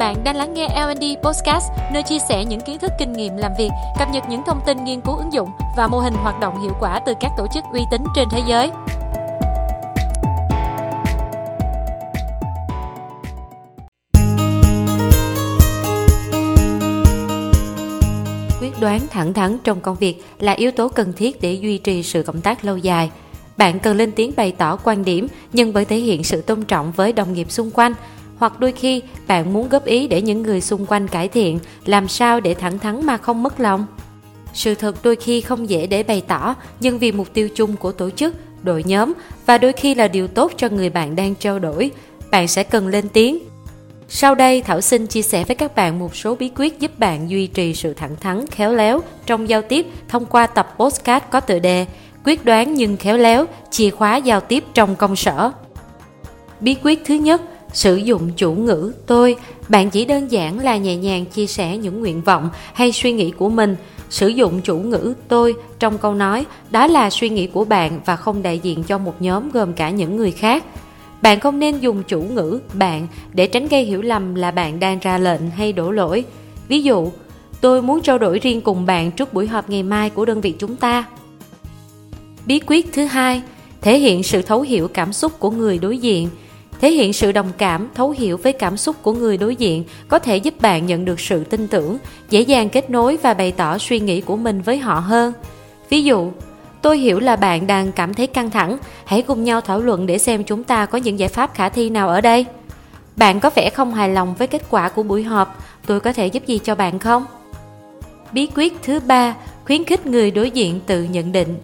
Bạn đang lắng nghe L&D Podcast, nơi chia sẻ những kiến thức kinh nghiệm làm việc, cập nhật những thông tin nghiên cứu ứng dụng và mô hình hoạt động hiệu quả từ các tổ chức uy tín trên thế giới. Quyết đoán thẳng thắn trong công việc là yếu tố cần thiết để duy trì sự cộng tác lâu dài. Bạn cần lên tiếng bày tỏ quan điểm nhưng vẫn thể hiện sự tôn trọng với đồng nghiệp xung quanh – hoặc đôi khi, bạn muốn góp ý để những người xung quanh cải thiện, làm sao để thẳng thắn mà không mất lòng? Sự thật đôi khi không dễ để bày tỏ, nhưng vì mục tiêu chung của tổ chức, đội nhóm, và đôi khi là điều tốt cho người bạn đang trao đổi, bạn sẽ cần lên tiếng. Sau đây, thảo xin chia sẻ với các bạn một số bí quyết giúp bạn duy trì sự thẳng thắn, khéo léo trong giao tiếp thông qua tập postcard có tựa đề quyết đoán nhưng khéo léo, chìa khóa giao tiếp trong công sở. Bí quyết thứ nhất sử dụng chủ ngữ tôi, bạn chỉ đơn giản là nhẹ nhàng chia sẻ những nguyện vọng hay suy nghĩ của mình. Sử dụng chủ ngữ tôi trong câu nói, đó là suy nghĩ của bạn và không đại diện cho một nhóm gồm cả những người khác. Bạn không nên dùng chủ ngữ bạn để tránh gây hiểu lầm là bạn đang ra lệnh hay đổ lỗi. Ví dụ, tôi muốn trao đổi riêng cùng bạn trước buổi họp ngày mai của đơn vị chúng ta. Bí quyết thứ hai, thể hiện sự thấu hiểu cảm xúc của người đối diện thể hiện sự đồng cảm, thấu hiểu với cảm xúc của người đối diện có thể giúp bạn nhận được sự tin tưởng, dễ dàng kết nối và bày tỏ suy nghĩ của mình với họ hơn. Ví dụ, tôi hiểu là bạn đang cảm thấy căng thẳng, hãy cùng nhau thảo luận để xem chúng ta có những giải pháp khả thi nào ở đây. Bạn có vẻ không hài lòng với kết quả của buổi họp, tôi có thể giúp gì cho bạn không? Bí quyết thứ ba, khuyến khích người đối diện tự nhận định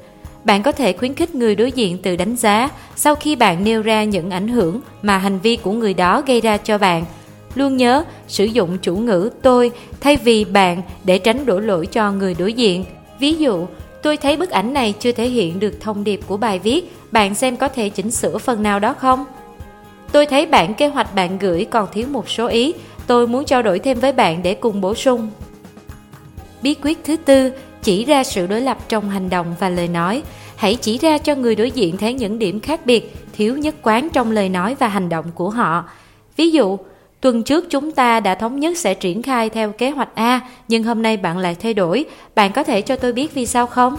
bạn có thể khuyến khích người đối diện tự đánh giá sau khi bạn nêu ra những ảnh hưởng mà hành vi của người đó gây ra cho bạn. Luôn nhớ, sử dụng chủ ngữ tôi thay vì bạn để tránh đổ lỗi cho người đối diện. Ví dụ, tôi thấy bức ảnh này chưa thể hiện được thông điệp của bài viết, bạn xem có thể chỉnh sửa phần nào đó không? Tôi thấy bản kế hoạch bạn gửi còn thiếu một số ý, tôi muốn trao đổi thêm với bạn để cùng bổ sung. Bí quyết thứ tư, chỉ ra sự đối lập trong hành động và lời nói hãy chỉ ra cho người đối diện thấy những điểm khác biệt, thiếu nhất quán trong lời nói và hành động của họ. Ví dụ, tuần trước chúng ta đã thống nhất sẽ triển khai theo kế hoạch a, nhưng hôm nay bạn lại thay đổi. Bạn có thể cho tôi biết vì sao không?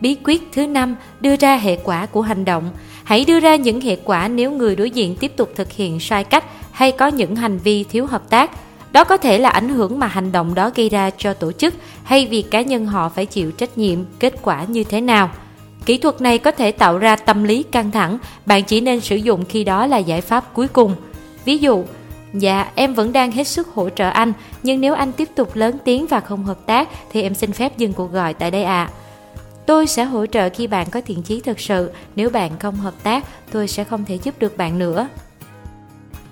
Bí quyết thứ năm, đưa ra hệ quả của hành động. Hãy đưa ra những hệ quả nếu người đối diện tiếp tục thực hiện sai cách hay có những hành vi thiếu hợp tác đó có thể là ảnh hưởng mà hành động đó gây ra cho tổ chức hay việc cá nhân họ phải chịu trách nhiệm kết quả như thế nào. Kỹ thuật này có thể tạo ra tâm lý căng thẳng, bạn chỉ nên sử dụng khi đó là giải pháp cuối cùng. Ví dụ, Dạ, em vẫn đang hết sức hỗ trợ anh, nhưng nếu anh tiếp tục lớn tiếng và không hợp tác thì em xin phép dừng cuộc gọi tại đây ạ. À. Tôi sẽ hỗ trợ khi bạn có thiện chí thực sự, nếu bạn không hợp tác, tôi sẽ không thể giúp được bạn nữa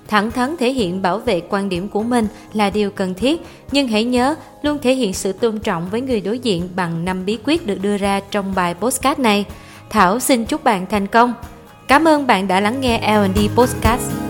thẳng thắn thể hiện bảo vệ quan điểm của mình là điều cần thiết. Nhưng hãy nhớ, luôn thể hiện sự tôn trọng với người đối diện bằng năm bí quyết được đưa ra trong bài postcard này. Thảo xin chúc bạn thành công. Cảm ơn bạn đã lắng nghe L&D Podcast.